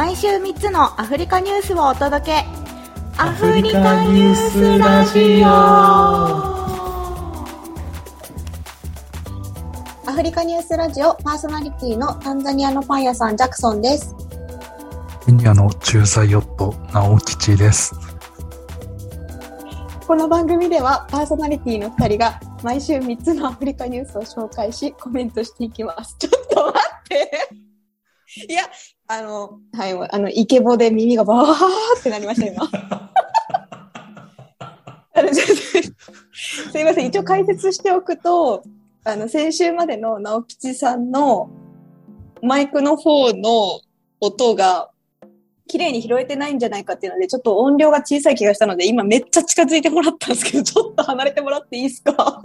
毎週3つのアフリカニュースをお届け。アフリカニュースラジオ。アフリカニュースラジオパーソナリティのタンザニアのパン屋さんジャクソンです。ケニアの駐在ヨット直吉です。この番組ではパーソナリティの2人が毎週3つのアフリカニュースを紹介しコメントしていきます。ちょっと待って。いやあの、はい、あの、イケボで耳がバーってなりました、今。すいません、一応解説しておくと、あの、先週までの直吉さんのマイクの方の音が綺麗に拾えてないんじゃないかっていうので、ちょっと音量が小さい気がしたので、今めっちゃ近づいてもらったんですけど、ちょっと離れてもらっていいですか？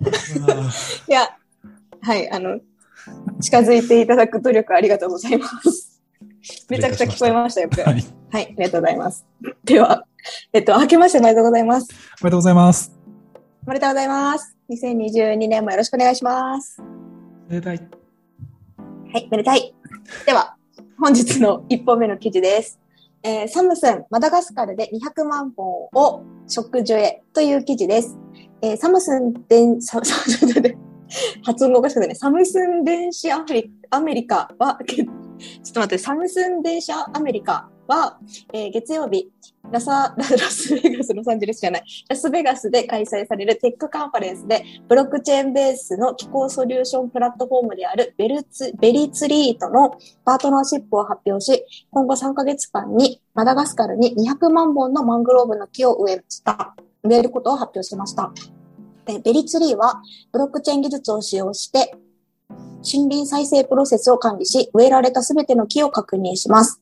いや、はい、あの、近づいていただく努力ありがとうございます。めちゃくちゃ聞こえましたよ、はい、はい、ありがとうございます。では、えっと、明けましておめでとうございます。おめでとうございます。おめでとうございます。2022年もよろしくお願いします。めでたい。はい、めでたい。では、本日の1本目の記事です。えー、サムスン、マダガスカルで200万本を植樹へという記事です。えー、サムスン電、サ、発音がおかしくてね、サムスン電子アフリアメリカは、ちょっと待って、サムスン電子アメリカは、えー、月曜日、ラサ、ラスベガス、ロサンゼルスじゃない、ラスベガスで開催されるテックカンファレンスで、ブロックチェーンベースの気候ソリューションプラットフォームであるベルツ、ベリツリートのパートナーシップを発表し、今後3ヶ月間にマダガスカルに200万本のマングローブの木を植えました。植えることを発表しました。で、ベリツリーはブロックチェーン技術を使用して、森林再生プロセスを管理し、植えられたすべての木を確認します。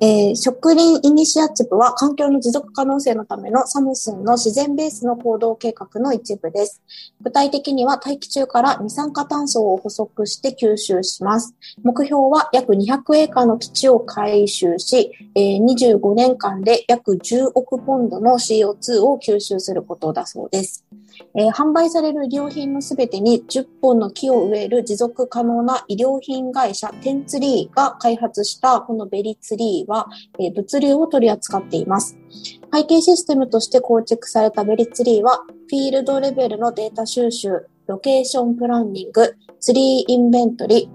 えー、植林イニシアチブは環境の持続可能性のためのサムスンの自然ベースの行動計画の一部です。具体的には大気中から二酸化炭素を捕捉して吸収します。目標は約200エーカーの基地を回収し、えー、25年間で約10億ポンドの CO2 を吸収することだそうです。えー、販売される衣料品のすべてに10本の木を植える持続可能な衣料品会社テンツリーが開発したこのベリツリーは、えー、物流を取り扱っています。背景システムとして構築されたベリツリーは、フィールドレベルのデータ収集、ロケーションプランニング、ツリーインベントリ、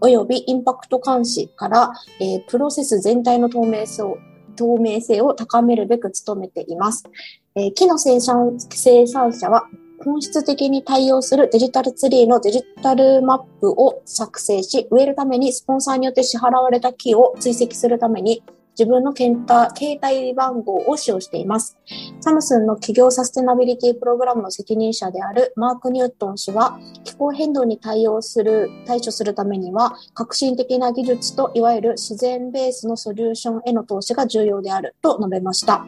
およびインパクト監視から、えー、プロセス全体の透明性を透明性を高めるべく努めています。えー、木の生産生産者は本質的に対応するデジタルツリーのデジタルマップを作成し、植えるためにスポンサーによって支払われた木を追跡するために自分の携帯番号を使用しています。サムスンの企業サステナビリティプログラムの責任者であるマーク・ニュートン氏は、気候変動に対応する、対処するためには、革新的な技術といわゆる自然ベースのソリューションへの投資が重要であると述べました。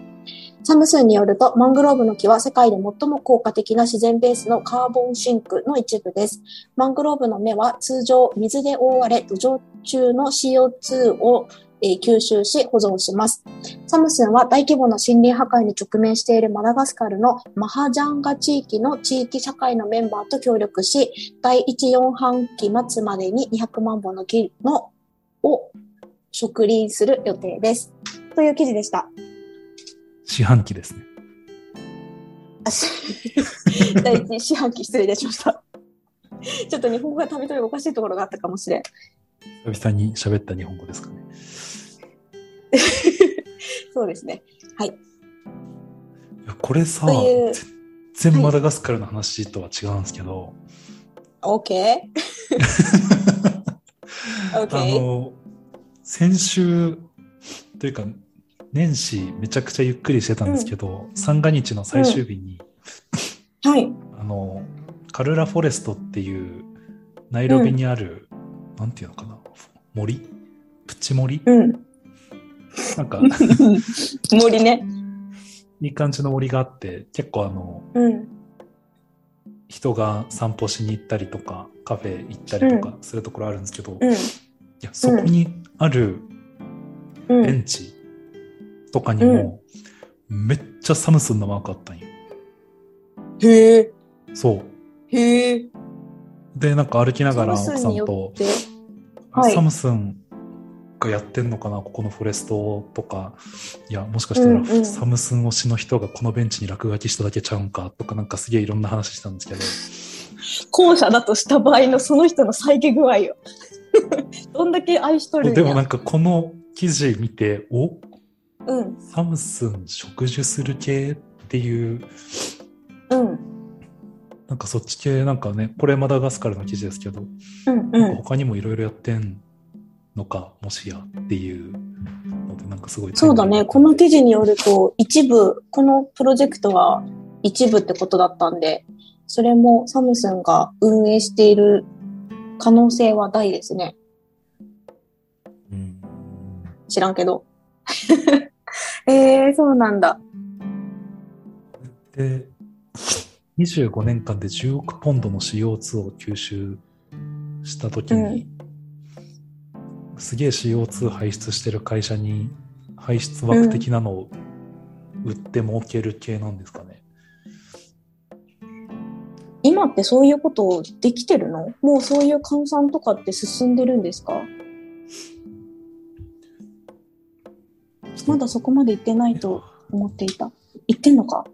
サムスンによると、マングローブの木は世界で最も効果的な自然ベースのカーボンシンクの一部です。マングローブの芽は通常水で覆われ、土壌中の CO2 を吸収し保存します。サムスンは大規模な森林破壊に直面しているマダガスカルのマハジャンガ地域の地域社会のメンバーと協力し、第1、4半期末までに200万本の木のを植林する予定です。という記事でした。四半期ですね。第一四半期失礼いたしました。ちょっと日本語がたびたびおかしいところがあったかもしれん。久々に喋った日本語ですかね。そうですね。はい。いやこれさ、全然マダガスカルの話とは違うんですけど。OK? OK? あの、先週というか、年始めちゃくちゃゆっくりしてたんですけど、うん、三が日の最終日に、うん、はい。あの、カルラフォレストっていうナイロビにある、うん、なんていうのかな、森？プチ森？うん。なんか 森ね。いい感じの森があって、結構あの、うん、人が散歩しに行ったりとか、カフェ行ったりとかするところあるんですけど、うん、いやそこにあるベンチとかにも、めっちゃサムスンのマークあったんよ。へえ。そう。へえ。で、なんか歩きながら奥さんとサムスンがやってんのかな、ここのフォレストとか、いや、もしかしたら、うんうんサムスン推しの人がこのベンチに落書きしただけちゃうんかとか、なんかすげえいろんな話したんですけど、後者だとした場合のその人の再起具合よ。どんだけ愛しとる。でもなんかこの記事見て、お？うん、サムスン植樹する系っていう、うん、なんかそっち系なんかね、これマダガスカルの記事ですけど、うん、うん。なんか他にもいろいろやってんのか、もしやっていうので、なんかすごい。そうだね。この記事によると、一部、このプロジェクトは一部ってことだったんで、それもサムスンが運営している可能性は大ですね。うん知らんけど。えー、そうなんだ。で、25年間で10億ポンドの CO2 を吸収したときに、すげえ CO2 排出してる会社に排出枠的なのを売って儲ける系なんですかね。今ってそういうことできてるの？もうそういう換算とかって進んでるんですか？まだそこまで行ってないと思っていた。行ってんのか？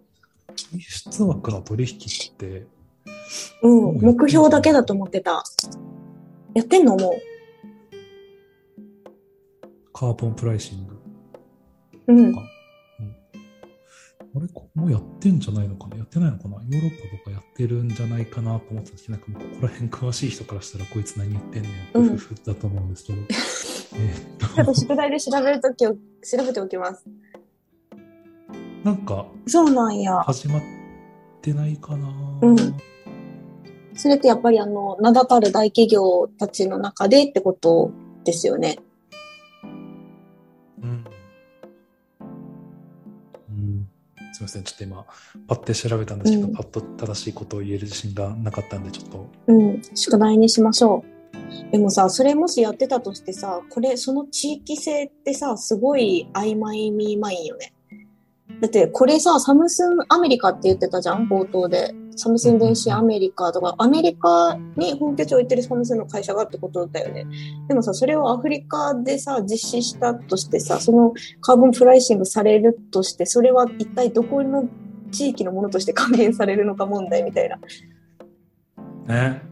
排出枠の取引って、うん、目標だけだと思ってた。やってんのもカーボンプライシング。う。うん。あれ？こもうやってんじゃないのかな？やってないのかな？ヨーロッパとかやってるんじゃないかなと思ってたんですけど、なんかもうここら辺詳しい人からしたらこいつ何言ってんねん、うんふふふだと思うんですけど。ちょっと宿題で調べるときを調べておきます。と、なんかそうなんや。始まってないかな、うんそれってやっぱりあの、名だたる大企業たちの中でってことですよね。うんうんすみません、ちょっと今、パッて調べたんですけど、うんパッと正しいことを言える自信がなかったんで、ちょっと、うん、宿題にしましょう。でもさ、それもしやってたとしてさ、これ、その地域性ってさ、すごい曖昧みまいんよね。だって、これさ、サムスンアメリカって言ってたじゃん、冒頭で。サムスン電子アメリカとか、アメリカに本拠地を置いてるサムスンの会社がってことだよね。でもさ、それをアフリカでさ、実施したとしてさ、そのカーボンプライシングされるとして、それは一体どこの地域のものとして 還元されるのか問題みたいな。ね。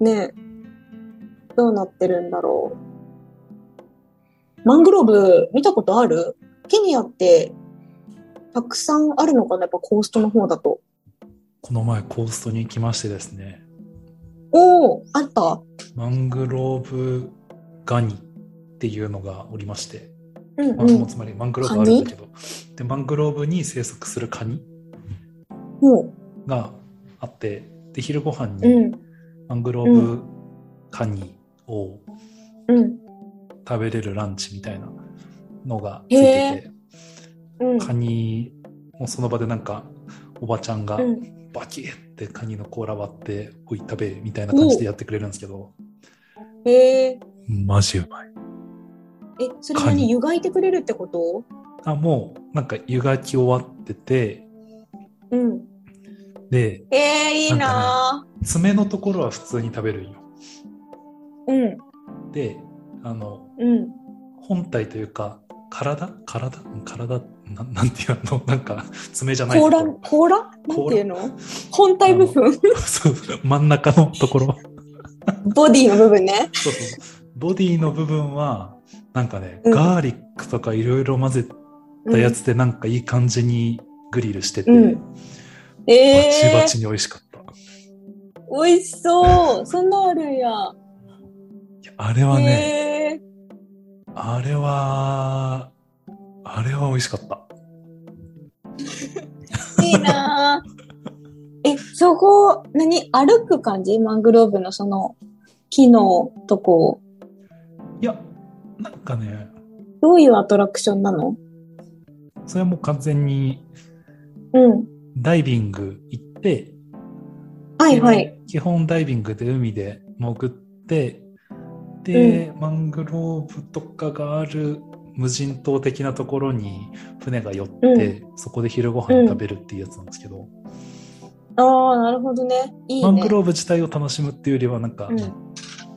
ねえ。どうなってるんだろう。マングローブ見たことある？ケニアってたくさんあるのかな？やっぱコーストの方だと。この前、コーストに行きましてですね、おおあったマングローブガニっていうのがおりまして、まあ、うんうん。つまりマングローブあるんだけど、で、マングローブに生息するカニもがあって、で、昼ご飯にん。マングローブカニをうん。食べれるランチみたいなのがついてへて、うん。カニをその場でなんか、おばちゃんがうん。バキッってカニの甲羅割って、おい食べみたいな感じでやってくれるんですけど、へえ。マジうまい。え、それ何？湯がいてくれるってこと？あ、もう、なんか湯がき終わってて、うん。で、えー、いいな爪のところは普通に食べるんよ。ーうん。で、あの、うん。本体というか、体？体？うん体？ななんていうの？なんか、爪じゃないところ。甲羅？なんていうの？本体部分？そう、真ん中のところ。ボディの部分ね。そうそう。ボディの部分は、なんかね、うんガーリックとかいろいろ混ぜたやつでなんかいい感じにグリルしてて、うんえバチー、バチに美味しかった。美味しそう。そんなあるんや。あれはね、へあれは、あれは美味しかった。ー いいなーえ、そこ、何歩く感じ？マングローブのその木のとこ。いや、なんかね、どういうアトラクションなの？それはもう完全にうん。ダイビング行って、はいはい。基本ダイビングで海で潜って、で、マングローブとかがある無人島的なところに船が寄って、そこで昼ご飯食べるっていうやつなんですけど、ああ、なるほどね。いいね。マングローブ自体を楽しむっていうよりは、なんか、うん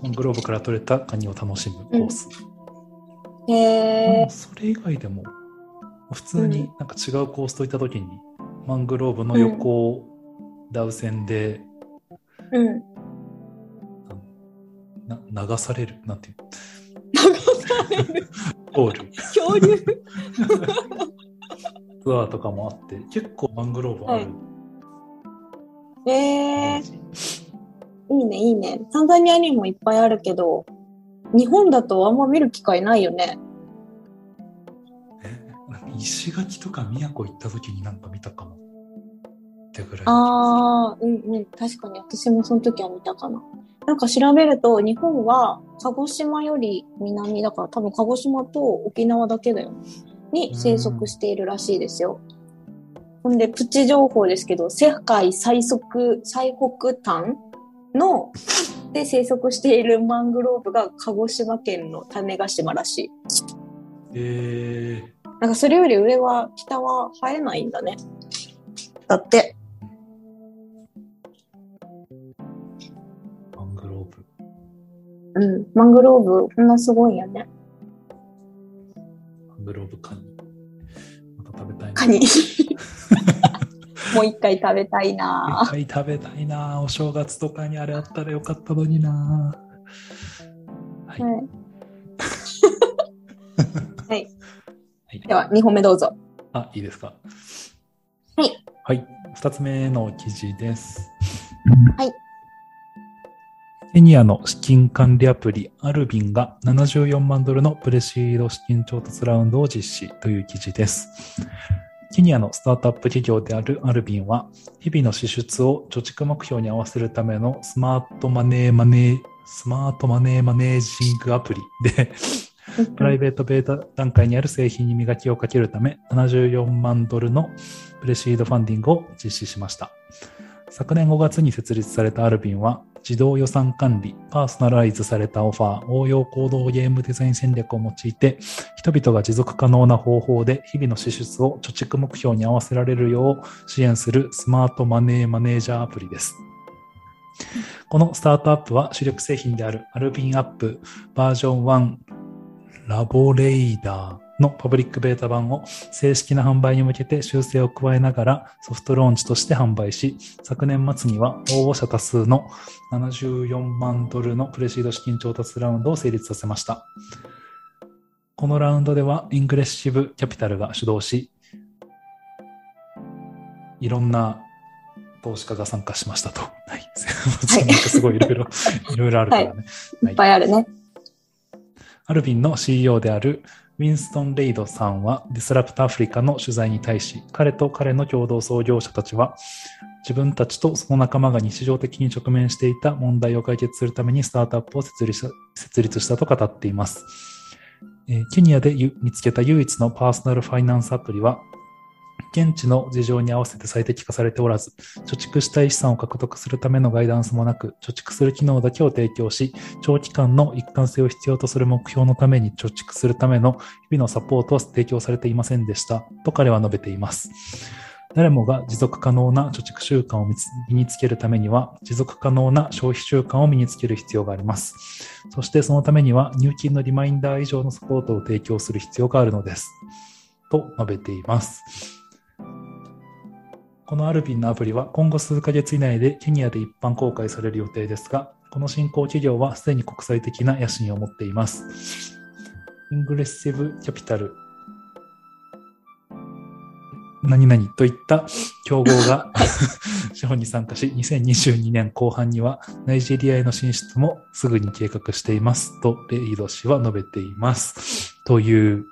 マングローブから取れたカニを楽しむコース。へでえもそれ以外でも、普通になんか違うコースといった時に、マングローブの横をダウ線でうん。な流される、なんていう流される。ポール、恐竜。ツアーとかもあって、結構マングローブある。ええいいね、いいね。タンザニアにもいっぱいあるけど、日本だとあんま見る機会ないよね。石垣とか宮古行った時になんか見たかも。ってぐらい。ああ、うんうん。確かに私もその時は見たかな。なんか調べると、日本は鹿児島より南だから、多分鹿児島と沖縄だけだよ。に生息しているらしいですよ。ほんで、プチ情報ですけど、世界最速、最北端の、で生息しているマングローブが鹿児島県の種子島らしい。えなんかそれより上は、北は生えないんだね。だって。うん。マングローブ、こんなすごいんやね。マングローブカニ。また食べたいな。カニ。もう一回食べたいな一回食べたいなお正月とかにあれあったらよかったのになはい。はい。はい。はいでは、2本目どうぞ。あ、いいですか。はい。はい。二つ目の記事です。はい。ケニアの資金管理アプリアルビンが74万ドルのプレシード資金調達ラウンドを実施という記事です。ケニアのスタートアップ企業であるアルビンは、日々の支出を貯蓄目標に合わせるためのスマートマネーマネー、スマートマネーマネージングアプリで、プライベートベータ段階にある製品に磨きをかけるため、74万ドルのプレシードファンディングを実施しました。昨年5月に設立されたアルビンは、自動予算管理、パーソナライズされたオファー、応用行動ゲームデザイン戦略を用いて、人々が持続可能な方法で日々の支出を貯蓄目標に合わせられるよう支援するスマートマネーマネージャーアプリです。このスタートアップは主力製品であるアルビンアップバージョン1ラボレイダーのパブリックベータ版を正式な販売に向けて修正を加えながらソフトローンチとして販売し、昨年末には応募者多数の74万ドルのプレシード資金調達ラウンドを成立させました。このラウンドではイングレッシブキャピタルが主導し、いろんな投資家が参加しましたと。はい。すごいいろいろ、いろいろあるからね。いっぱいあるね。アルビンの CEO であるウィンストン・レイドさんはディスラプトアフリカの取材に対し、彼と彼の共同創業者たちは、自分たちとその仲間が日常的に直面していた問題を解決するためにスタートアップを設立した設立したと語っています。ケニアで見つけた唯一のパーソナルファイナンスアプリは、現地の事情に合わせて最適化されておらず、貯蓄したい資産を獲得するためのガイダンスもなく、貯蓄する機能だけを提供し、長期間の一貫性を必要とする目標のために貯蓄するための日々のサポートは提供されていませんでした、と彼は述べています。誰もが持続可能な貯蓄習慣を身につけるためには、持続可能な消費習慣を身につける必要があります。そしてそのためには、入金のリマインダー以上のサポートを提供する必要があるのです。と述べています。このアルビンのアプリは今後数ヶ月以内でケニアで一般公開される予定ですが、この新興企業はすでに国際的な野心を持っています。イングレッシブキャピタル、何々といった競合が 資本に参加し、2022年後半にはナイジェリアへの進出もすぐに計画していますと、レイド氏は述べています。という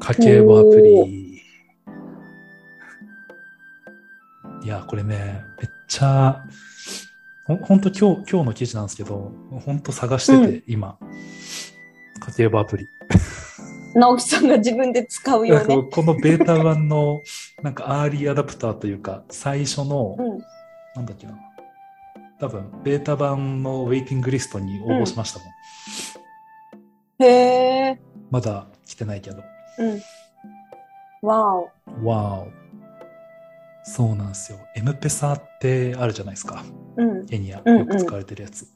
家計簿アプリ。いや、これね、めっちゃ、ほほんと今日、今日の記事なんですけど、ほんと探してて、今。家計簿アプリ。直樹さんが自分で使うよね。このベータ版の、なんかアーリーアダプターというか、最初の、うん。なんだっけな。多分、ベータ版のウェイティングリストに応募しましたもん。へえ。まだ来てないけど。うん。わお。わーお。そうなんですよ。エムペサってあるじゃないですか。うん。ケニア、うんうんよく使われてるやつ。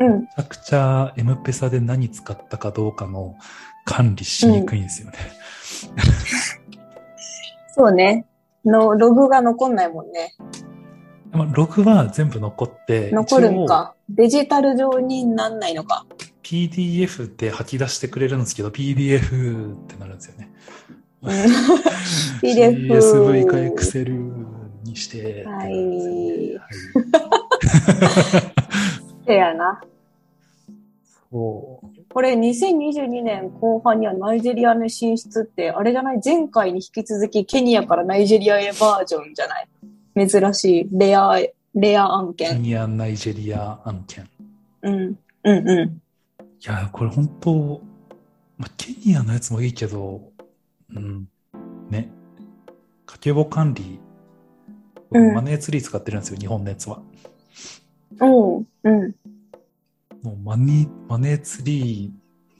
うん。めちゃくちゃエムペサで何使ったかどうかの管理しにくいんですよね。そうね。の、ログが残んないもんね。まあ、ログは全部残って、残るんか。デジタル上になんないのか。PDF で吐き出してくれるんですけど、PDF ってなるんですよね。CSV か Excel にして。はいはいせやな。そう。これ2022年後半にはナイジェリアの進出って、あれじゃない？前回に引き続きケニアからナイジェリアへバージョンじゃない？珍しい、レア、レア案ケ件。ニア、ナイジェリア案件。うん。うんういや、これ本当、まあ、ケニアのやつもいいけど、うん。ね。家計簿管理、僕うんマネーツリー使ってるんですよ、日本のやつは。ん。おう。うん。もうマネー、マネーツリ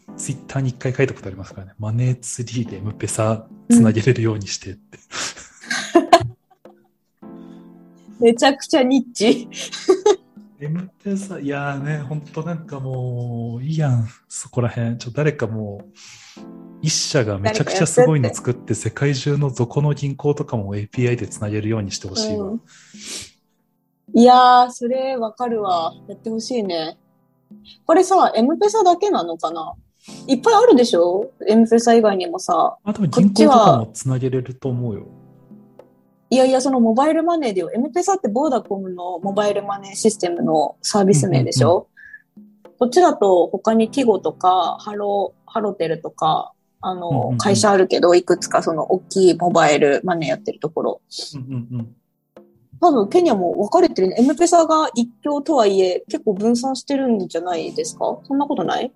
ー、ツイッターに一回書いたことありますからね。マネーツリーでムペサつなげれるようにしてって。めちゃくちゃニッチ。エムペサ、いやーね、ほんとなんかもう、いいやん、そこら辺。ちょ、誰かもう、一社がめちゃくちゃすごいの作って、世界中のどこの銀行とかも API でつなげるようにしてほしいわ。うんいやー、それわかるわ。やってほしいね。これさ、エムペサだけなのかな？いっぱいあるでしょ？エムペサ以外にもさ。あ、でも銀行とかもつなげれると思うよ。いやいや、そのモバイルマネーでよ。エムペサってボーダコムのモバイルマネーシステムのサービス名でしょ、こっちだと他にティゴとか、ハロ、ハロテルとか、あの、うんうんうん会社あるけど、いくつかその大きいモバイルマネーやってるところ。うんうんうん。多分ケニアも分かれてるね。エムペサが一強とはいえ、結構分散してるんじゃないですか？そんなことない？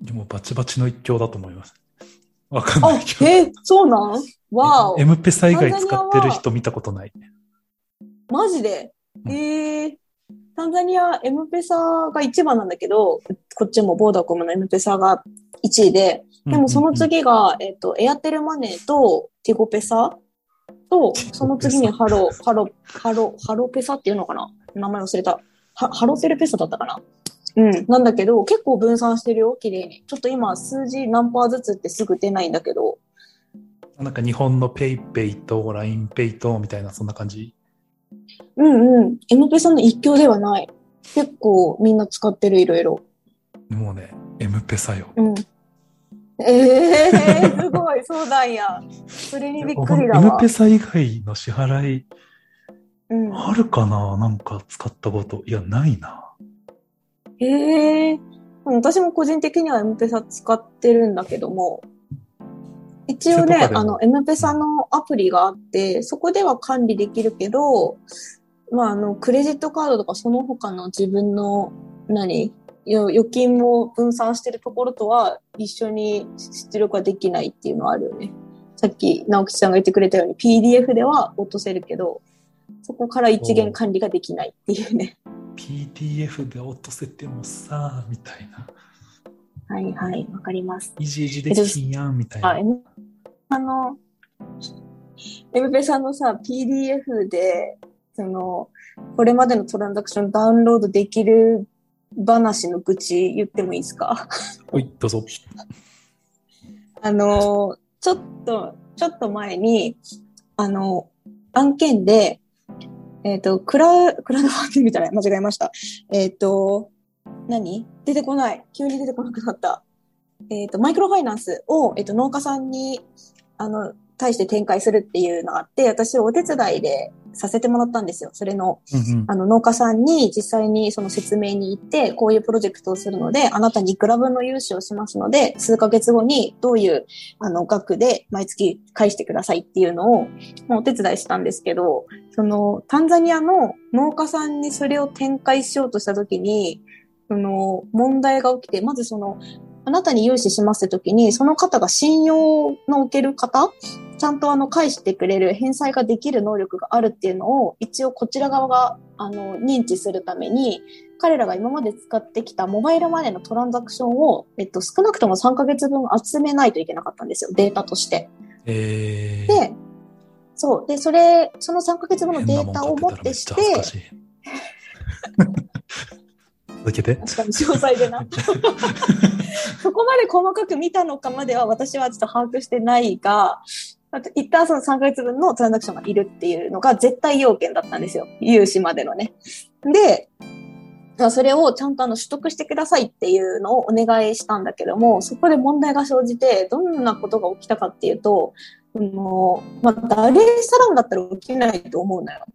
でもバチバチの一強だと思います。わかんなあい、けど。えーそうなん？わおエ。ムペサ以外使ってる人見たことない。マジで？うんえー、タンザニア、エムペサが一番なんだけど、こっちもボーダコムのエムペサが1位で、でもその次が、えっ、と、エアテルマネーとティゴペサと、その次にハロ、ハロ、ハロ、ハロペサっていうのかな？名前忘れた。はハロテルペサだったかな？うん。なんだけど、結構分散してるよ、綺麗に。ちょっと今、数字何パーずつってすぐ出ないんだけど、なんか日本のペイペイと LINE ペイとみたいなそんな感じ？うんうん。エムペサの一強ではない。結構みんな使ってる、いろいろ。もうね、エムペサよ。うん。ええー、すごい、そうなんや。それにびっくりだわエムペ。サ以外の支払いうん。あるかな？なんか使ったこと。いや、ないな。へえ。私も個人的には M ペサ使ってるんだけども、一応ね、あの、M ペサのアプリがあって、そこでは管理できるけど、まあ、あの、クレジットカードとかその他の自分の、何？よ預金も分散してるところとは一緒に出力はできないっていうのはあるよね。さっき直吉さんが言ってくれたように PDF では落とせるけど、そこから一元管理ができないっていうね。PDF で落とせてもさ、みたいな。はいはい、わかります。いじいじできひんやん、みたいあ、な。あの、M ペさんのさ、PDF で、その、これまでのトランザクションダウンロードできる話の愚痴言ってもいいですか？はい、どうぞ。あの、ちょっと、ちょっと前に、あの、案件で、えっ、と、クラ、クラウドファンディングじゃない間違えました。えっ、と、何？出てこない。急に出てこなくなった。えっ、と、マイクロファイナンスを、えっ、と、農家さんに、あの、対して展開するっていうのがあって、私お手伝いでさせてもらったんですよ。それの、うんうん。あの農家さんに実際にその説明に行って、こういうプロジェクトをするので、あなたにいくら分の融資をしますので、数ヶ月後にどういうあの額で毎月返してくださいっていうのをまあお手伝いしたんですけど、そのタンザニアの農家さんにそれを展開しようとしたときに、その問題が起きて、まずその、あなたに融資しますって時に、その方が信用のおける方ちゃんとあの返してくれる返済ができる能力があるっていうのを一応こちら側があの認知するために彼らが今まで使ってきたモバイルマネーのトランザクションを、えっと、少なくとも3ヶ月分集めないといけなかったんですよデータとして。えー、で、そう。で、それ、その3ヶ月後のデータを持ってして、続けて。確かに詳細でな。そこまで細かく見たのかまでは私はちょっと把握してないが、一旦その3ヶ月分のトランザクションがいるっていうのが絶対要件だったんですよ。融資までのね。で、それをちゃんとあの取得してくださいっていうのをお願いしたんだけども、そこで問題が生じて、どんなことが起きたかっていうと、もう、まあ、ダレサランだったら起きないと思うのよ。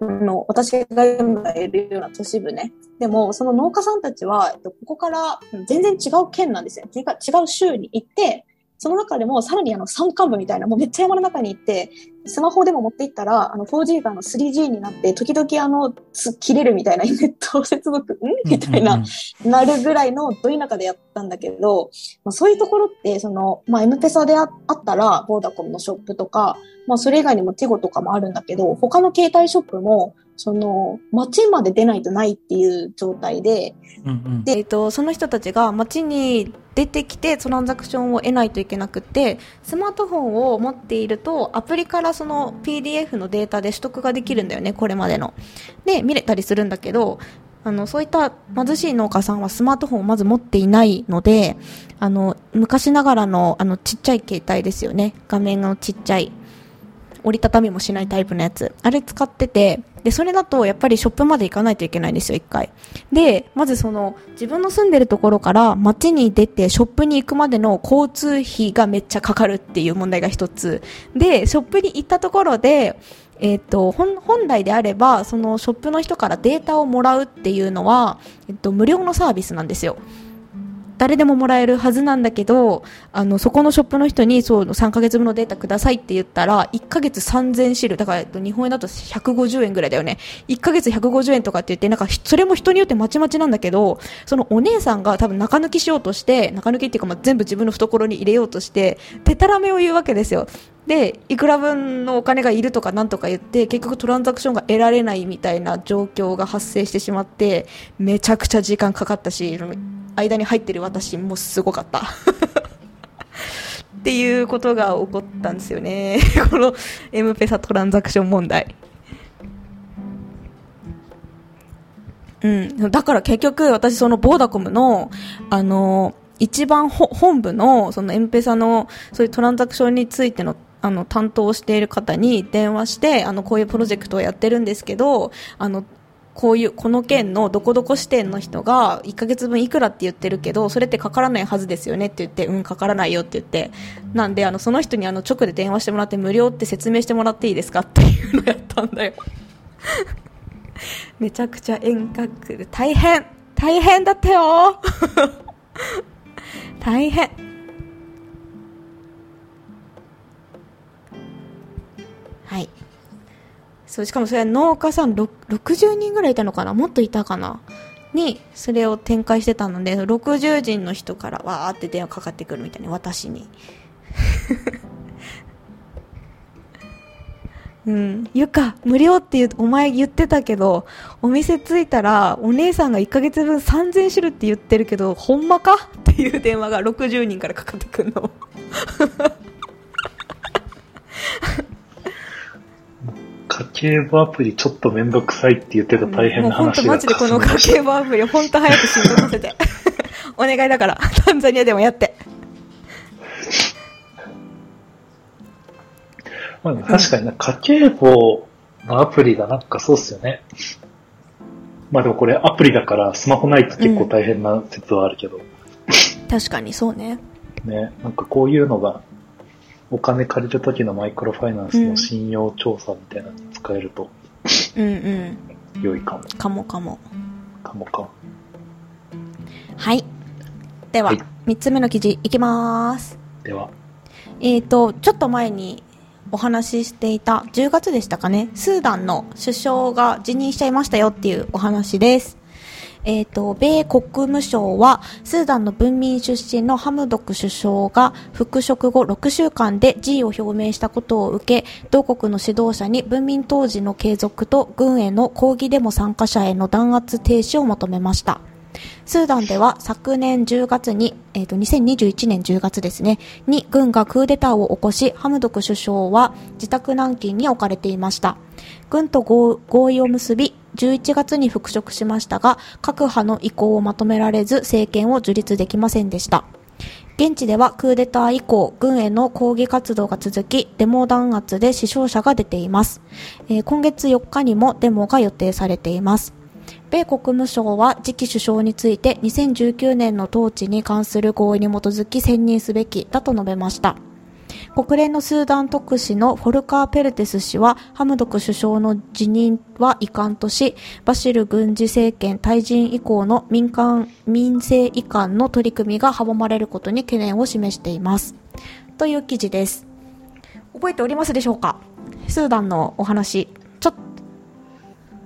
の私が今いるような都市部ね。でも、その農家さんたちは、ここから全然違う県なんですよ。違う州に行って、その中でもさらにあの山間部みたいな、もうめっちゃ山の中に行って、スマホでも持っていったら、あの 4G があの 3G になって、時々あの、切れるみたいな、ネット接続、ん？みたいな、なるぐらいのど田舎でやったんだけど、まあ、そういうところって、その、まあ、M ペサであったら、ボーダコムのショップとか、まあ、それ以外にもテゴとかもあるんだけど、他の携帯ショップも、その、街まで出ないとないっていう状態で、うんうん、で、えっと、その人たちが街に出てきてトランザクションを得ないといけなくて、スマートフォンを持っていると、アプリからその PDF のデータで取得ができるんだよね、これまでの。で、見れたりするんだけど、あの、そういった貧しい農家さんはスマートフォンをまず持っていないので、あの、昔ながらの、あの、ちっちゃい携帯ですよね。画面のちっちゃい。折りたたみもしないタイプのやつ。あれ使ってて、で、それだとやっぱりショップまで行かないといけないんですよ、一回。で、まずその、自分の住んでるところから街に出てショップに行くまでの交通費がめっちゃかかるっていう問題が一つ。で、ショップに行ったところで、えっ、と、本来であれば、そのショップの人からデータをもらうっていうのは、えっと、無料のサービスなんですよ。誰でももらえるはずなんだけど、あの、そこのショップの人に、そう、3ヶ月分のデータくださいって言ったら、1ヶ月3000シル、だから、日本円だと150円ぐらいだよね。1ヶ月150円とかって言って、なんか、それも人によってまちまちなんだけど、そのお姉さんが多分中抜きしようとして、中抜きっていうか、まあ、全部自分の懐に入れようとして、てたらめを言うわけですよ。で、いくら分のお金がいるとかなんとか言って、結局トランザクションが得られないみたいな状況が発生してしまって、めちゃくちゃ時間かかったし、間に入ってる私もすごかった。っていうことが起こったんですよね。この M ペサトランザクション問題。うん、だから結局私そのボーダコムのあの一番本部のそのエンペサのそういうトランザクションについてのあの担当している方に電話してあのこういうプロジェクトをやってるんですけどあのこういう、この県のどこどこ支店の人が1ヶ月分いくらって言ってるけど、それってかからないはずですよねって言って、うん、かからないよって言って、なんで、あの、その人にあの、直で電話してもらって無料って説明してもらっていいですかっていうのやったんだよ。めちゃくちゃ遠隔で、大変。大変だったよ。大変。はい。そう、しかもそれ農家さん60人ぐらいいたのかな？もっといたかな？に、それを展開してたので、60人の人からわーって電話かかってくるみたいに、私に。うん。ゆか、無料って言う、お前言ってたけど、お店着いたら、お姉さんが1ヶ月分3000種類って言ってるけど、ほんまか？っていう電話が60人からかかってくるの。家計簿アプリちょっとめんどくさいって言ってた大変な話が、うん、マジでこの家計簿アプリ本当早く進行させて。お願いだから、タンザニアでもやって。まあ、確かにな、家計簿のアプリがなんかそうっすよね。まあでもこれアプリだからスマホないと結構大変な説はあるけど。うん、確かにそうね。ね、なんかこういうのがお金借りる時のマイクロファイナンスの信用調査みたいなのに使えると、うんうん。良いかも。かもかも。かもか。はい。では、はい、3つ目の記事いきます。では。えっ、ー、と、ちょっと前にお話ししていた10月でしたかね、スーダンの首相が辞任しちゃいましたよっていうお話です。えっ、ー、と、米国務省は、スーダンの文民出身のハムドク首相が復職後6週間で辞意を表明したことを受け、同国の指導者に文民当時の継続と軍への抗議デモ参加者への弾圧停止を求めました。スーダンでは昨年10月に、えっ、ー、と、2021年10月ですね、に軍がクーデターを起こし、ハムドク首相は自宅軟禁に置かれていました。軍と合意を結び、11月に復職しましたが、各派の意向をまとめられず、政権を樹立できませんでした。現地ではクーデター以降、軍への抗議活動が続き、デモ弾圧で死傷者が出ています。えー、今月4日にもデモが予定されています。米国務省は次期首相について2019年の統治に関する合意に基づき選任すべきだと述べました。国連のスーダン特使のフォルカー・ペルテス氏はハムドク首相の辞任は遺憾とし、バシル軍事政権退陣以降の民間、民政移管の取り組みが阻まれることに懸念を示しています。という記事です。覚えておりますでしょうか？スーダンのお話。ちょっ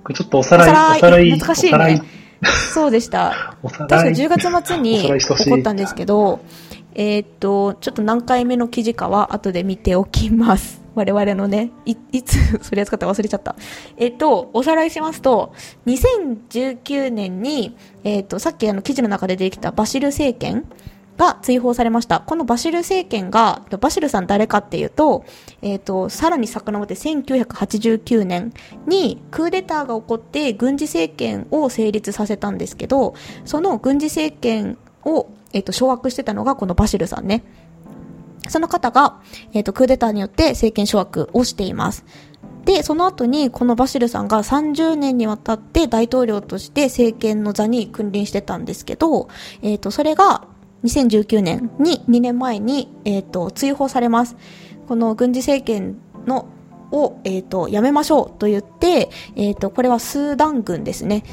と。ちょっとおさらい、おさらい、懐かしいね。そうでした。確か10月末に起こったんですけど、えー、っと、ちょっと何回目の記事かは後で見ておきます。我々のね、い、いつ、それ扱った忘れちゃった。えっと、おさらいしますと、2019年に、えっと、さっきあの記事の中で出てきたバシル政権が追放されました。このバシル政権が、バシルさん誰かっていうと、えっ、と、さらに遡って1989年にクーデターが起こって軍事政権を成立させたんですけど、その軍事政権をえっ、ー、と、掌握してたのがこのバシルさんね。その方が、えっ、ー、と、クーデターによって政権掌握をしています。で、その後にこのバシルさんが30年にわたって大統領として政権の座に君臨してたんですけど、えっ、ー、と、それが2019年に2年前に、えっ、ー、と、追放されます。この軍事政権のを、えっ、ー、と、やめましょうと言って、えっ、と、これはスーダン軍ですね。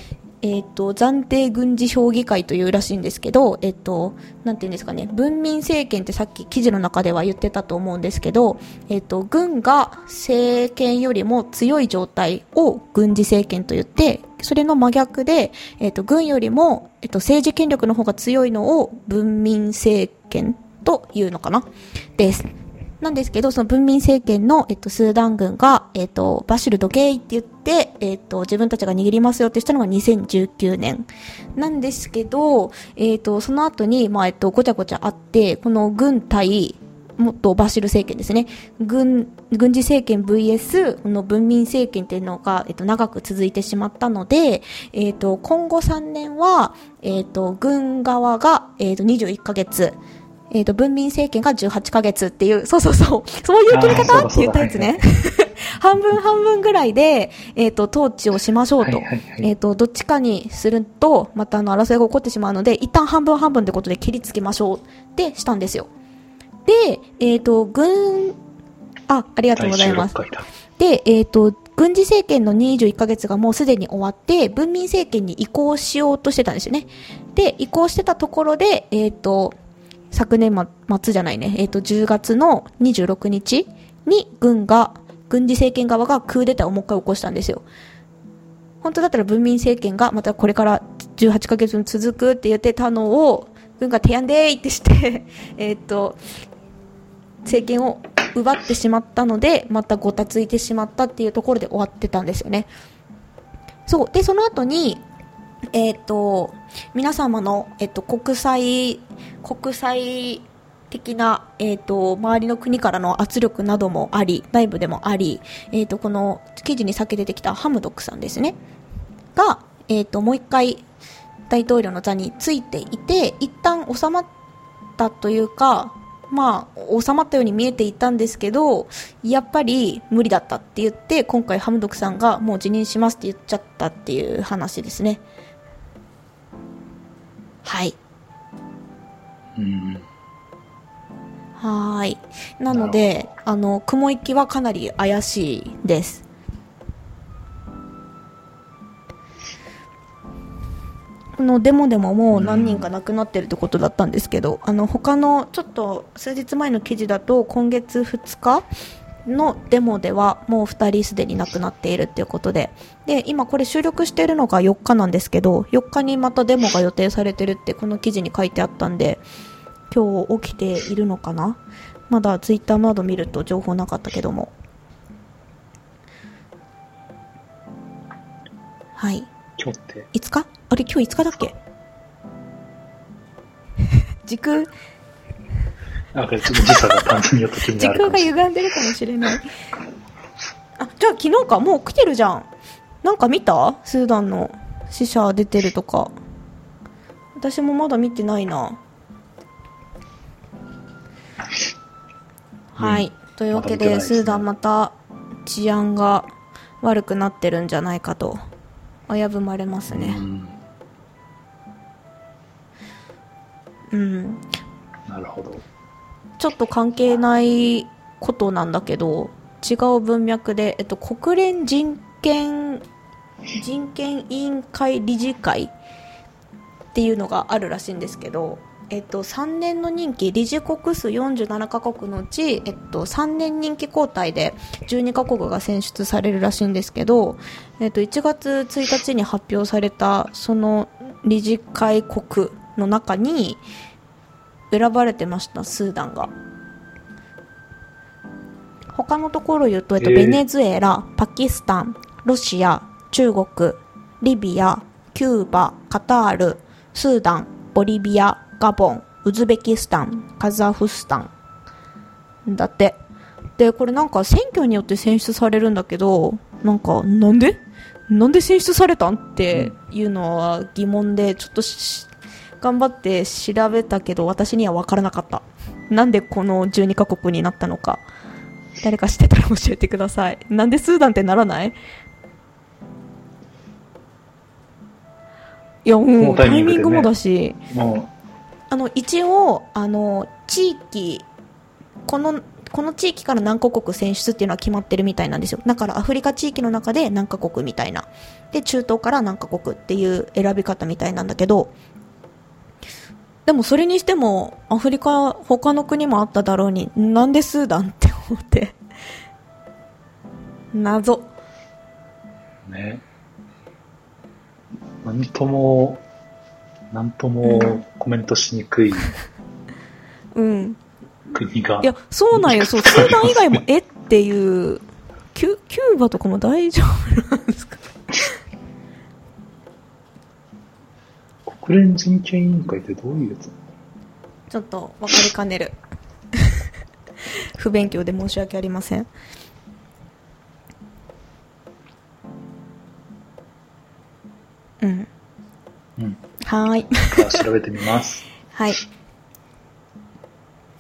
えっ、ー、と、暫定軍事評議会というらしいんですけど、えっ、ー、と、なんていうんですかね、文民政権ってさっき記事の中では言ってたと思うんですけど、えっ、ー、と、軍が政権よりも強い状態を軍事政権と言って、それの真逆で、えっ、と、軍よりも、えっ、と、政治権力の方が強いのを文民政権というのかな？です。なんですけど、その文民政権の、えっと、スーダン軍が、えっと、バシル・ドゲイって言って、えっと、自分たちが握りますよってしたのが2019年。なんですけど、えっと、その後に、まあ、えっと、ごちゃごちゃあって、この軍対、もっとバシル政権ですね。軍、軍事政権 VS この文民政権っていうのが、えっと、長く続いてしまったので、えっと、今後3年は、えっと、軍側が、えっと、21ヶ月、えっ、ー、と、文民政権が18ヶ月っていう、そうそうそう、そういう切り方って言ったやつね。半分半分ぐらいで、えっ、ー、と、統治をしましょうと。はいはいはい、えっ、ー、と、どっちかにすると、またあの、争いが起こってしまうので、一旦半分半分ってことで切りつけましょうってしたんですよ。で、えっ、と、軍、あ、ありがとうございます。で、えっ、と、軍事政権の21ヶ月がもうすでに終わって、文民政権に移行しようとしてたんですよね。で、移行してたところで、えっ、と、昨年末じゃないね、えっ、ー、と、10月の26日に軍が、軍事政権側がクーデターをもう一回起こしたんですよ。本当だったら文民政権がまたこれから18ヶ月続くって言ってたのを、軍が提案でーってして えっと、政権を奪ってしまったので、またごたついてしまったっていうところで終わってたんですよね。そう。で、その後に、えっ、ー、と、皆様の、えっ、ー、と、国際、国際的な、えっ、ー、と、周りの国からの圧力などもあり、内部でもあり、えっ、と、この記事に先出てきたハムドックさんですね。が、えっ、と、もう一回大統領の座についていて、一旦収まったというか、まあ、収まったように見えていたんですけど、やっぱり無理だったって言って、今回ハムドクさんがもう辞任しますって言っちゃったっていう話ですね。はい。うん。はい。なので、あの、雲行きはかなり怪しいです。このデモでももう何人か亡くなってるってことだったんですけど、あの、他のちょっと数日前の記事だと今月2日のデモではもう2人すでに亡くなっているっていうことで、で、今これ収録しているのが4日なんですけど、4日にまたデモが予定されてるってこの記事に書いてあったんで、今日起きているのかな？まだツイッターなど見ると情報なかったけども。はい。今日って？いつか？あれ今日5日だっけ？時空、なんか時差が単純によって時空が。歪んでるかもしれない。あ、じゃあ昨日か、もう来てるじゃん。なんか見た？スーダンの死者出てるとか。私もまだ見てないな。はい。というわけで、スーダンまた治安が悪くなってるんじゃないかと危ぶまれますね。うんうん。なるほど。ちょっと関係ないことなんだけど、違う文脈で、えっと、国連人権、人権委員会理事会っていうのがあるらしいんですけど、えっと、3年の任期、理事国数47カ国のうち、えっと、3年任期交代で12カ国が選出されるらしいんですけど、えっと、1月1日に発表された、その理事会国の中に、選ばれてました、スーダンが。他のところを言うと、えっと、えーベネズエラ、パキスタン、ロシア、中国、リビア、キューバ、カタール、スーダン、ボリビア、ガボン、ウズベキスタン、カザフスタン。だって。で、これなんか選挙によって選出されるんだけど、なんか、なんで？なんで選出されたん？っていうのは疑問で、ちょっとし頑張って調べたけど、私には分からなかった。なんでこの12カ国になったのか。誰か知ってたら教えてください。なんでスーダンってならない？いや、ももううタイミンタイミングもだし、もあの、一応、あの、地域、この、この地域から何カ国選出っていうのは決まってるみたいなんですよ。だからアフリカ地域の中で何カ国みたいな。で、中東から何カ国っていう選び方みたいなんだけど、でもそれにしても、アフリカ、他の国もあっただろうに、なんでスーダンって思って。謎。う、ね。なんとも、なんともコメントしにくい うん。国が。いや、そうなんよ。そう、スーダン以外も、えっていう、キュ、キューバとかも大丈夫なんですか？国連人権委員会ってどういうやつちょっと分かりかねる。不勉強で申し訳ありません。うん。うん。はーい。調べてみます。はい。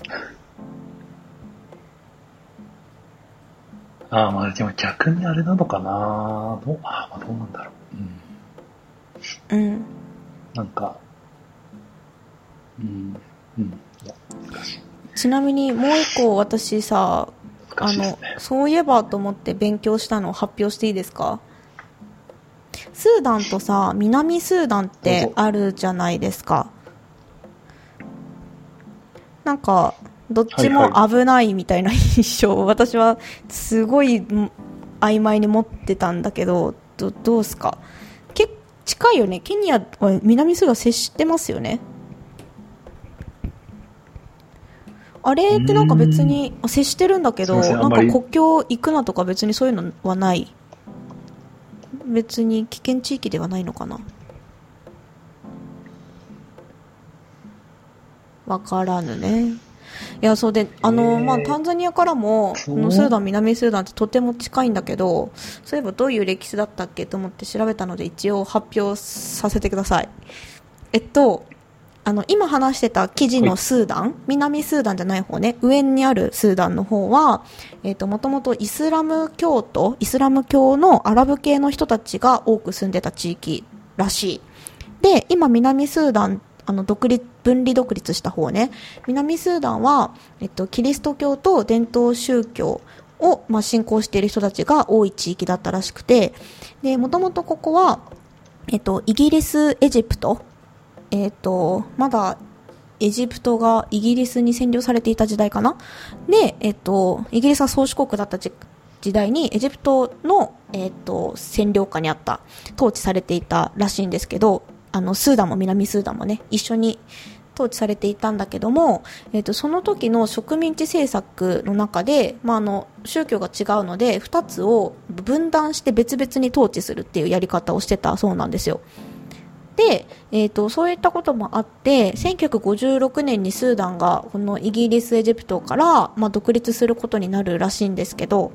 ああ、まあでも逆にあれなのかなどうああ、まあどうなんだろう。うん。うん。なんか、うん、うん。ちなみにもう一個私さ、あの。そういえばと思って勉強したのを発表していいですか？スーダンとさ、南スーダンってあるじゃないですか。なんか、どっちも危ないみたいな印象を私はすごいん曖昧に持ってたんだけど、どどうすか？け近いよね。ケニアは南スーダン接してますよね。あれってなんか別にあ接してるんだけど、なんか国境行くなとか別にそういうのはない。別に危険地域ではないのかな。わからぬね。いや、そうで、あの、まあ、タンザニアからも、このスーダン、南スーダンってとても近いんだけど、そういえばどういう歴史だったっけと思って調べたので、一応発表させてください。えっと、あの、今話してた記事のスーダン、南スーダンじゃない方ね、上にあるスーダンの方は、えっと、もともとイスラム教徒、イスラム教のアラブ系の人たちが多く住んでた地域らしい。で、今南スーダン、あの、独立、分離独立した方ね、南スーダンは、えっと、キリスト教と伝統宗教を、まあ、信仰している人たちが多い地域だったらしくて、で、もともとここは、えっと、イギリス、エジプト、えっと、まだ、エジプトがイギリスに占領されていた時代かな？で、えっと、イギリスは宗主国だった時時代にエジプトの、えっと、占領下にあった、統治されていたらしいんですけど、あの、スーダンも南スーダンもね、一緒に統治されていたんだけども、えっと、その時の植民地政策の中で、まあ、あの、宗教が違うので、二つを分断して別々に統治するっていうやり方をしてたそうなんですよ。で、えっ、と、そういったこともあって、1956年にスーダンがこのイギリス、エジプトから、まあ、独立することになるらしいんですけど、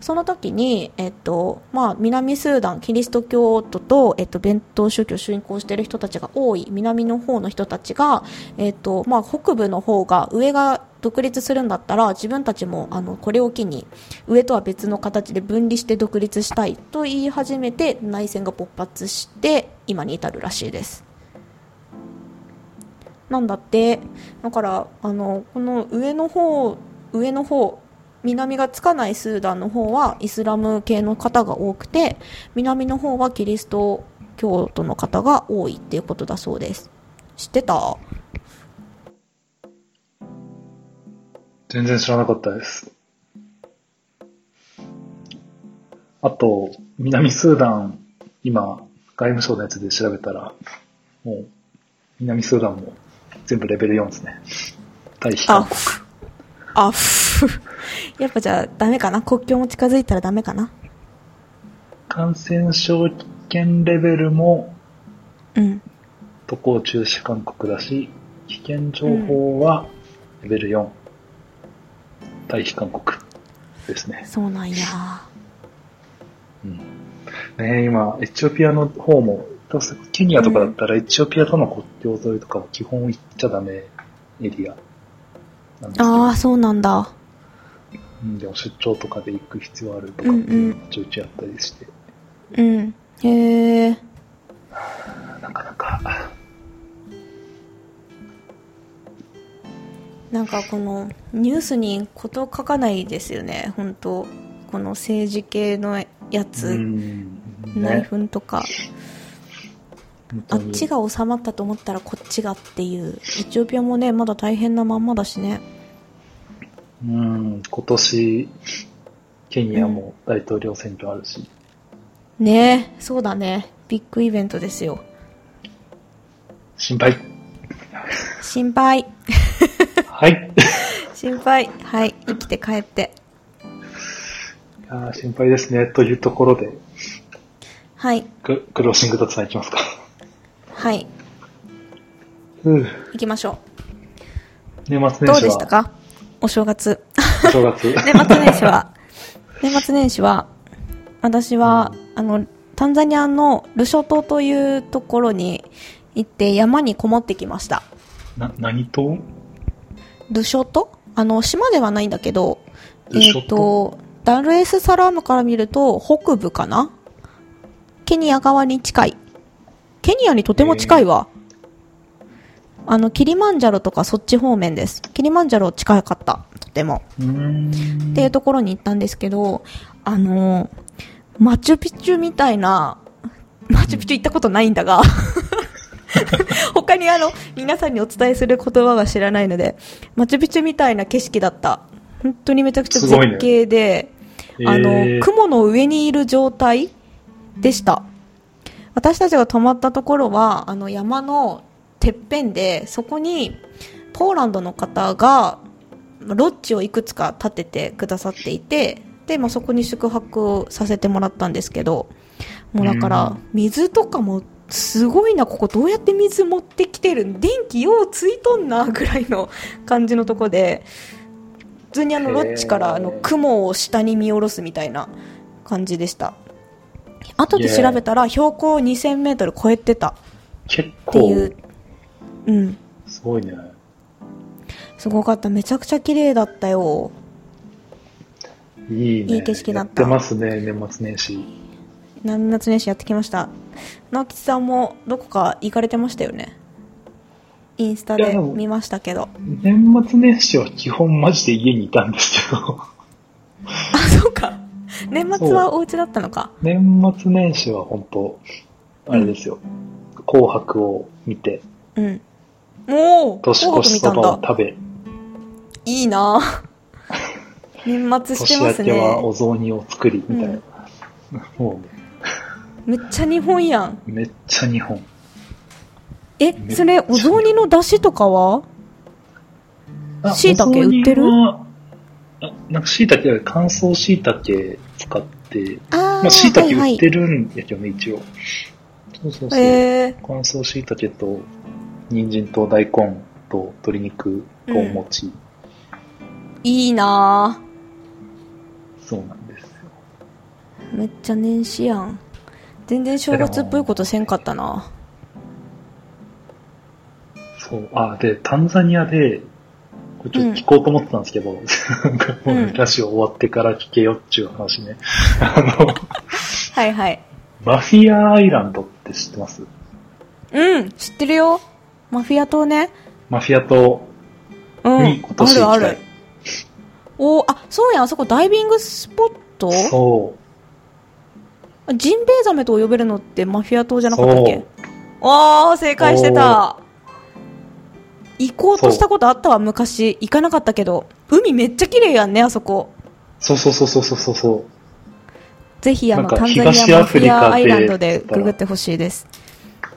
その時に、えっと、まあ、南スーダン、キリスト教徒と、えっと、伝統宗教を信仰している人たちが多い南の方の人たちが、えっと、まあ、北部の方が、上が独立するんだったら、自分たちも、あの、これを機に、上とは別の形で分離して独立したいと言い始めて、内戦が勃発して、今に至るらしいです。なんだって、だから、あの、この上の方、上の方、南がつかないスーダンの方はイスラム系の方が多くて、南の方はキリスト教徒の方が多いっていうことだそうです。知ってた？全然知らなかったです。あと、南スーダン、今、外務省のやつで調べたら、もう、南スーダンも全部レベル4ですね。対比韓国。あ、ふ。やっぱじゃあダメかな？国境も近づいたらダメかな？感染症危険レベルもうん。渡航中止勧告だし、危険情報はレベル4、対比勧告ですね。そうなんや。うんねえ今、エチオピアの方も、ケニアとかだったらエチオピアとの国境沿いとかは基本行っちゃダメエリアなんですけど、ああ、そうなんだ。うん、でも出張とかで行く必要あるとかってうんうんいうのもちょいちょいあったりして、うん。へえ。なかなか、なんかこのニュースにこと書かないですよね、本当。この政治系のやつ、うん、内ね、紛とか、あっちが収まったと思ったらこっちがっていう、エチオピアもね、まだ大変なまんまだしね。うん、今年、ケニアも大統領選挙あるし、ねえ、そうだね。ビッグイベントですよ。心配。心配。はい。心配。はい。生きて帰って。いやー心配ですね。というところで、はい。ククローシングドツナいきますか。はい。うん行きましょ年末う。年始はどうでした、か？お正月。お正月。年末年始は、年末年始は、私は、あの、タンザニアのルショ島というところに行って山にこもってきました。な、何とルショ島？あの、島ではないんだけど、えっ、ルショ島？と、ダルエスサラームから見ると北部かな？ケニア側に近い。ケニアにとても近いわ。あの、キリマンジャロとかそっち方面です。キリマンジャロ近かった。とても。っていうところに行ったんですけど、あの、マチュピチュみたいな、マチュピチュ行ったことないんだが、他にあの、皆さんにお伝えする言葉は知らないので、マチュピチュみたいな景色だった。本当にめちゃくちゃ絶景で、あえの、ー雲の上にいる状態でした。私たちが泊まったところは、あの山のてっぺんで、そこにポーランドの方が、ロッジをいくつか建ててくださっていて、で、まあ、そこに宿泊をさせてもらったんですけど、もうだから、水とかもすごいな、ここどうやって水持ってきてるん電気ようついとんな、ぐらいの感じのとこで、普通にあのロッジからあの雲を下に見下ろすみたいな感じでした。後で調べたら標高2000メートル超えてた。結っていう構、、うん、すごいね。すごかった。めちゃくちゃ綺麗だったよ。いいね。いい景色だったやってますね、年末年始。年末年始やってきました。直吉さんもどこか行かれてましたよね？インスタで見ましたけど。年末年始は基本マジで家にいたんですけど、あ、そうか。年末はお家だったのか。年末年始は本当あれですよ。紅白を見て、うん。おお年越しそばを食べ、いいな 年末して年ます明けはおね。雑煮を作り、みたいな。もめっちゃ日本やん。う、めっちゃ日本。え、それ、お雑煮の出汁とかは？あ椎茸売ってる？あなんか椎茸は乾燥椎茸使って、あまあ椎茸はいはい売ってるんやけどね、一応。そうそうそう。えー、乾燥椎茸と、人参と大根と鶏肉とお餅。いいなそうなんですよ。ぁ。めっちゃ年始やん。全然正月っぽいことせんかったな。そう。あ、で、タンザニアで、これちょっと聞こうと思ってたんですけど、なん ラジオ終わってから聞けよっていう話ね。あの、はいはい。マフィアアイランドって知ってます？うん、知ってるよ。マフィア島ね。マフィア島うん。に今年行きたい。あるある。おーあ、そうやん、あそこダイビングスポット？そう。ジンベエザメと呼べるのってマフィア島じゃなかったっそけおー、正解してた。行こうとしたことあったわ、昔。行かなかったけど。海めっちゃ綺麗やんね、あそこ。そうそうそうそうそうそうそう。ぜひ、あの、タンザニアマフィアアイランドでググってほしいです。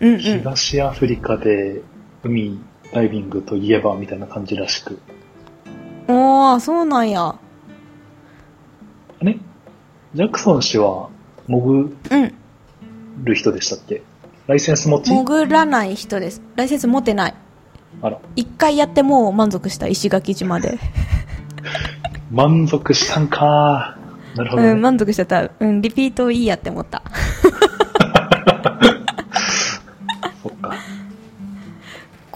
うんうん。東アフリカで海ダイビングといえばみたいな感じらしく。おー、そうなんや。あれ？ジャクソン氏は潜うん。る人でしたっけ？ライセンス持ち？潜らない人です。ライセンス持ってない。あら。一回やってもう満足した、石垣島で。満足したんかなるほど、ねうん、満足してた。うん、リピートいいやって思った。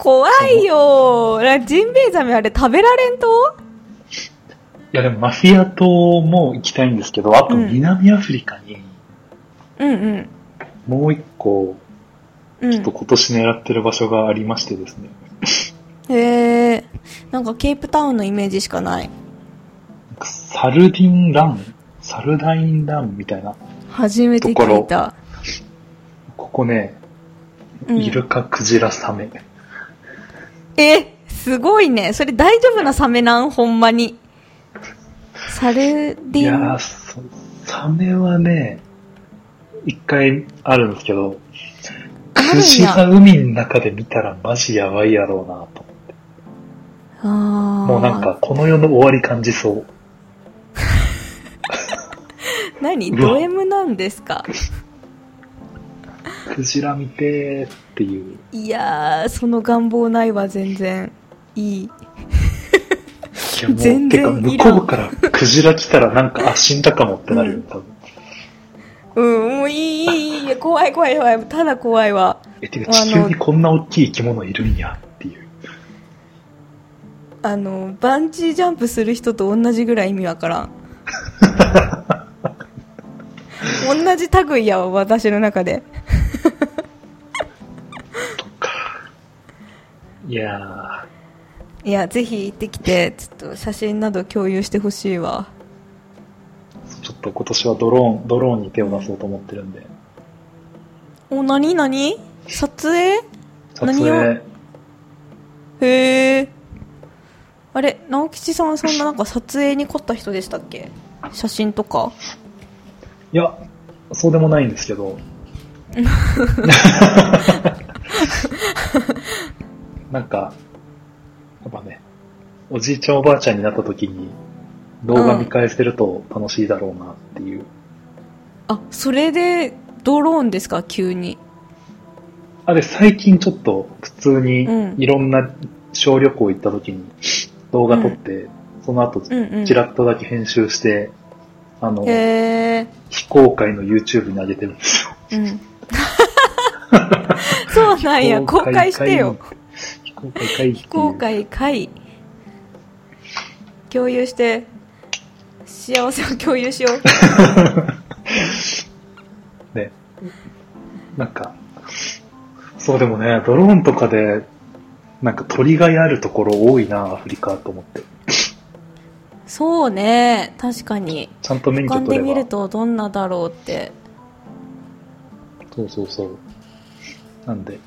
怖いよー。ジンベエザメあれ食べられんと？いやでもマフィア島も行きたいんですけど、あとうん南アフリカにうんうん。もう一個、うん、ちょっと今年狙ってる場所がありましてですね。へえ。なんかケープタウンのイメージしかない。サルディンランサルダインランみたいな。初めて聞いた。ここね、うんイルカ、クジラ、サメ。え、すごいね。それ大丈夫なサメなん？ほんまに。サルデいやィンー、そサメはね、一回あるんですけど、あるんやクジラ海の中で見たらマジやばいやろうなと思って。あーもうなんか、この世の終わり感じそう。何？ド M なんですか？クジラ見てーっていう。いやー、その願望ないわ、全然。いい。いやもう、全てか、然いらん向こうからクジラ来たらなんか、あ、死んだかもってなるよ、多分。うん、もういい、いい、いい、怖い、怖い、怖い。ただ怖いわ。え、てか、地球にこんな大きい生き物いるんやっていう。あの、バンジージャンプする人と同じぐらい意味わからん。同じ類やわ、私の中で。いやいや、ぜひ行ってきて、ちょっと写真など共有してほしいわ。ー、ちょっと今年はドローン、ドローンに手を出そうと思ってるんで。お、なになに撮影撮何を？影、へえ。あれ、直吉さんはそんななんか撮影に凝った人でしたっけ？写真とかいや、そうでもないんですけど。なんか、やっぱね、おじいちゃんおばあちゃんになった時に動画見返せると楽しいだろうなっていう。あ、それでドローンですか？急に。あれ、最近ちょっと普通にうんいろんな小旅行行った時に動画撮って、その後うんうん。チラッとだけ編集して、あの、へえ。非公開の YouTube に上げてるんですよ。うん。そうなんや、公開してよ。。非公開会非公開会。共有して、幸せを共有しよう。ね。なんか、そうでもね、ドローンとかで、なんか鳥がやるところ多いな、アフリカと思って。そうね、確かに。ちゃんと免俯瞰で許取れば。見るとどんなだろうって。そうそうそう。なんで、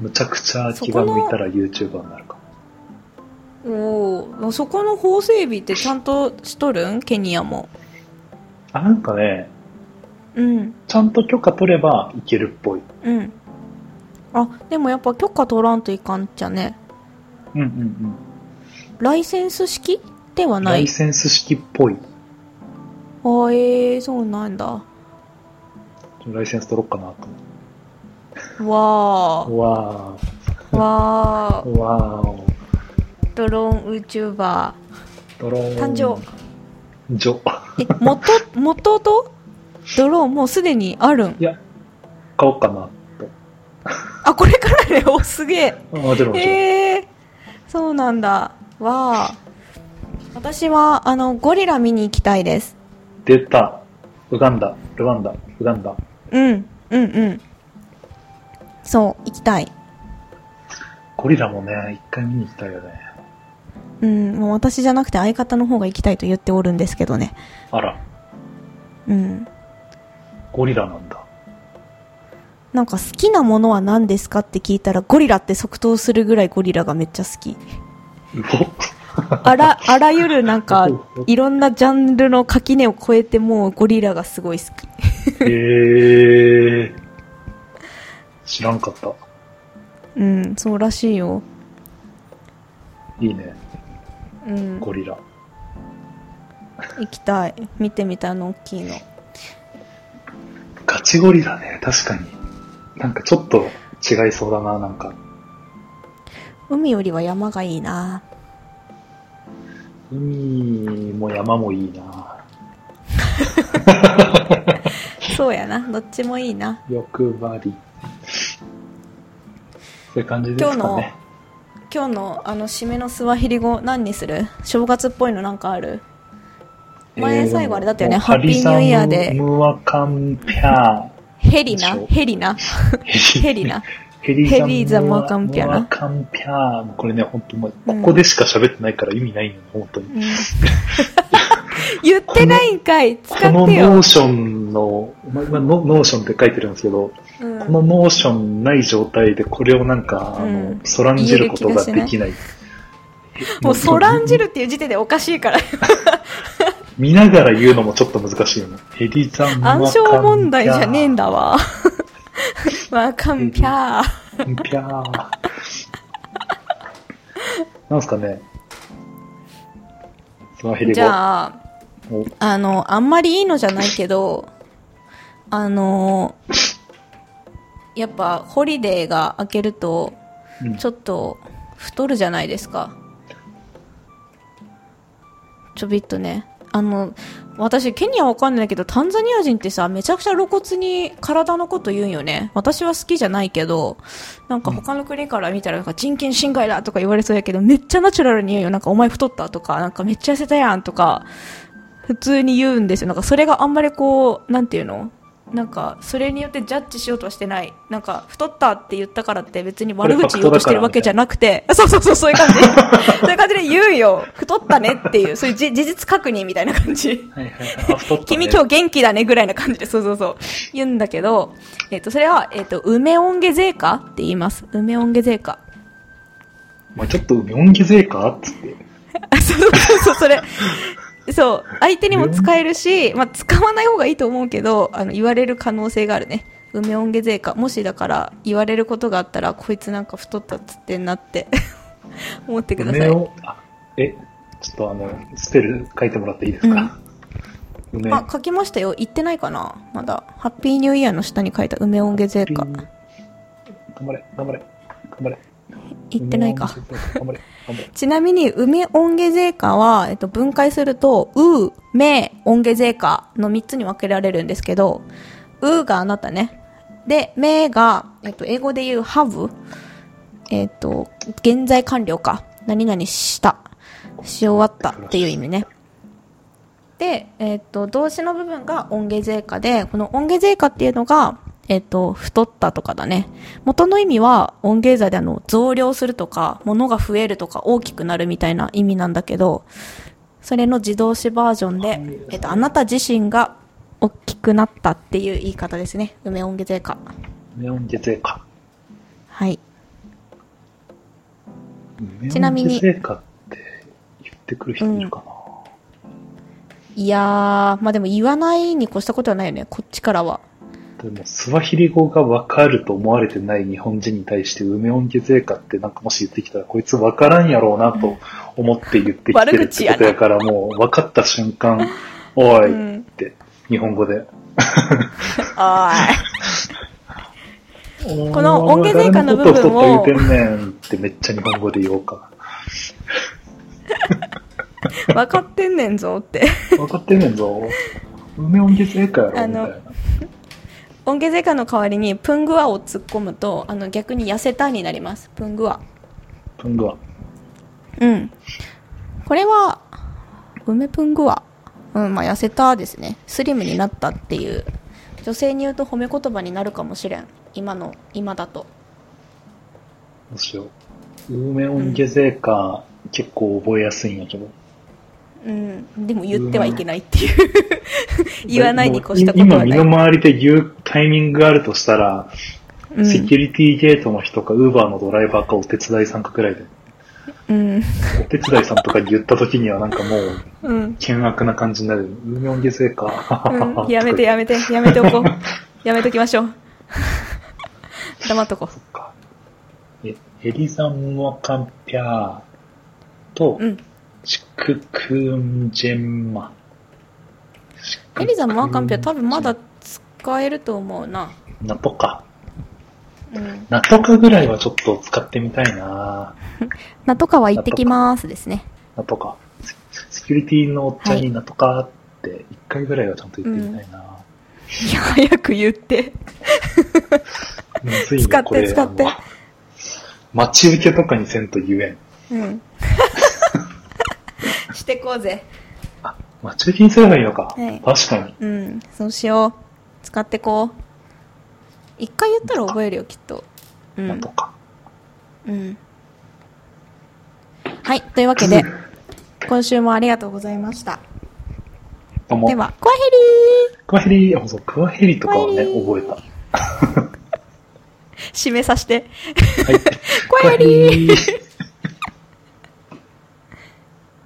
むちゃくちゃ気が向いたら YouTuber になるかも。おお、そこの法整備ってちゃんとしとるん？ケニアも。あ、なんかね、うん、ちゃんと許可取ればいけるっぽい。うん。あ、でもやっぱ許可取らんといかんっちゃね？うんうんうん。ライセンス式ではない？ライ。センス式っぽい。あえー、そうなんだ。ライセンス取ろうかなと思わって。わー。わー。わー。ー。ドローン YouTuber。ドローン。誕生。ジョ。え、元、元と？ドローンもうすでにあるん？いや、買おうかなと。あ、これからね、お、すげえ。あもえそうなんだ。わあ。私は、あの、ゴリラ見に行きたいです。出た。ウガンダ、ルワンダ、ウガンダ。うん、うん、うん。そう、行きたい。ゴリラもね、一回見に行きたいよね。うん、もう私じゃなくて相方の方が行きたいと言っておるんですけどね。あら、うん。ゴリラなんだ。なんか好きなものは何ですかって聞いたらゴリラって即答するぐらいゴリラがめっちゃ好き。うあら、あらゆるなんか、いろんなジャンルの垣根を越えてもうゴリラがすごい好き。おへえー。知らんかった。うん、そうらしいよ。いいね、うん。ゴリラ。行きたい。見てみたいあの大きいの。ガチゴリラね、確かに。なんかちょっと違いそうだな、なんか。海よりは山がいいな。海も山もいいな。そうやな。どっちもいいな。欲張り。そういう感じですかね。今日のあの締めのスワヒリ語何にする？正月っぽいのなんかある？前最後あれだったよねハッピーニューイヤーでムムワカンピャヘリな？ヘリな？ー。ヘリな？ヘリヘリザムワカンピャな？ムワカンピャー。これね、本当もう、うんここでしか喋ってないから意味ないのよ、本当に。うん 言ってないんかい使このってよノー。ションの、ままノノーションって書いてるんですけど、うんこのノーションない状態でこれをなんか、あのうん、そらんじることができない。もうそらんじるっていう時点でおかしいから。見ながら言うのもちょっと難しいよね。ヘリザン。暗証問題じゃねえんだわ。わかんぴゃー。ピャー。なんすかね。スワヒリ語。じゃあ、おあの、あんまりいいのじゃないけど、あの、やっぱホリデーが明けると、うんちょっと太るじゃないですか。ちょびっとね。あの、私、ケニアわかんないけど、タンザニア人ってさ、めちゃくちゃ露骨に体のこと言うんよね。私は好きじゃないけど、なんか他の国から見たら、なんか人権侵害だとか言われそうやけど、めっちゃナチュラルに言うよ。なんかお前太ったとか、なんかめっちゃ痩せたやんとか、普通に言うんですよ。なんかそれがあんまりこう、なんていうの？なんか、それによってジャッジしようとはしてない。なんか、太ったって言ったからって別に悪口言おうとしてるわけじゃなくて、そうそうそう、そういう感じ。そういう感じで言うよ。太ったねっていう、そういうじ事実確認みたいな感じ。はいはいね。君今日元気だねぐらいな感じで、そうそうそう。言うんだけど、えっ、と、それは、えっ、と、梅音下税かって言います。梅音下税か。まあちょっと梅音下税かつって。あ そうそうそう、それ。そう。相手にも使えるし、まあ、使わない方がいいと思うけど、あの、言われる可能性があるね。梅音下税か。もしだから、言われることがあったら、こいつなんか太ったっつってんなって、思ってください。梅を、あ、え、ちょっとあの、スペル書いてもらっていいですか、梅。あ、書きましたよ。言ってないかな？まだ。ハッピーニューイヤーの下に書いた梅音下税か。頑張れ、頑張れ、頑張れ。言ってないか。ちなみに、梅音下税価は、えっと、分解すると、う、め、音下税価の3つに分けられるんですけど、うがあなたね。で、めが、えっと、英語で言う have。えっと、現在完了か。何々した。し終わったっていう意味ね。で、えっと、動詞の部分が音下税価で、この音下税価っていうのが、えっと、太ったとかだね。元の意味は音芸座であの、増量するとか、物が増えるとか大きくなるみたいな意味なんだけど、それの自動詞バージョンで、えっと、あなた自身が大きくなったっていう言い方ですね。梅音下税価。梅音下税か。はい。梅ちなみに音下税かって言ってくる人いるかな、いやー、まあでも言わないに越したことはないよね、こっちからは。でも、スワヒリ語がわかると思われてない日本人に対して、梅音下税かってなんかもし言ってきたら、こいつわからんやろうなと思って言ってきてるってことやから、もう分かった瞬間、おいうんって、日本語で、おい。この音源税関の部分を言うてんねんってめっちゃ日本語で言おうか。分かってんねんぞって。分かってんねんぞ。梅音源税関やろみたいな。音源税関の代わりにプングワを突っ込むと、あの逆に痩せたになります。プングワ。プングワ。うん。これは、梅プングワ。うん、まあ痩せたですね。スリムになったっていう。女性に言うと褒め言葉になるかもしれん。今の、今だと。どうしよう。梅音源税関、結構覚えやすいんやけど。うん。でも言ってはいけないっていう。言わないに越したこと今はない。身の回りで言うタイミングがあるとしたら、うんセキュリティゲートの人か、ウーバーのドライバーか、お手伝いさんかくらいで。うん。お手伝いさんとかに言った時にはなんかもう、うん。険悪な感じになる。梅音源税関。うん。やめてやめて、やめておこう。やめときましょう。黙っとこそっか。え、エリザンワカンピャーとう。う、ん。チククンジェンマ。エリザのワーカンピは多分まだ使えると思うな。ナトカ。うん。ナトカぐらいはちょっと使ってみたいなナトカは行ってきますですね。ナトカ。セセキュリティのおっちゃんにナトカって一回ぐらいはちゃんと言ってみたいな、いや、早く言って。使って使って待ち受けとかにせんと言えん。うん。してこうぜ。待ち受けにすればいいのか。はい確かに。うん。そうしよう。使ってこう。一回言ったら覚えるよ、きっと。うんナト。カ。うん。はい。というわけで、今週もありがとうございました。どうも。では、コアヘリクワヘリ、あそう、クワヘリとかはね、覚えた。ー 締めさせて。はい。コアヘリーー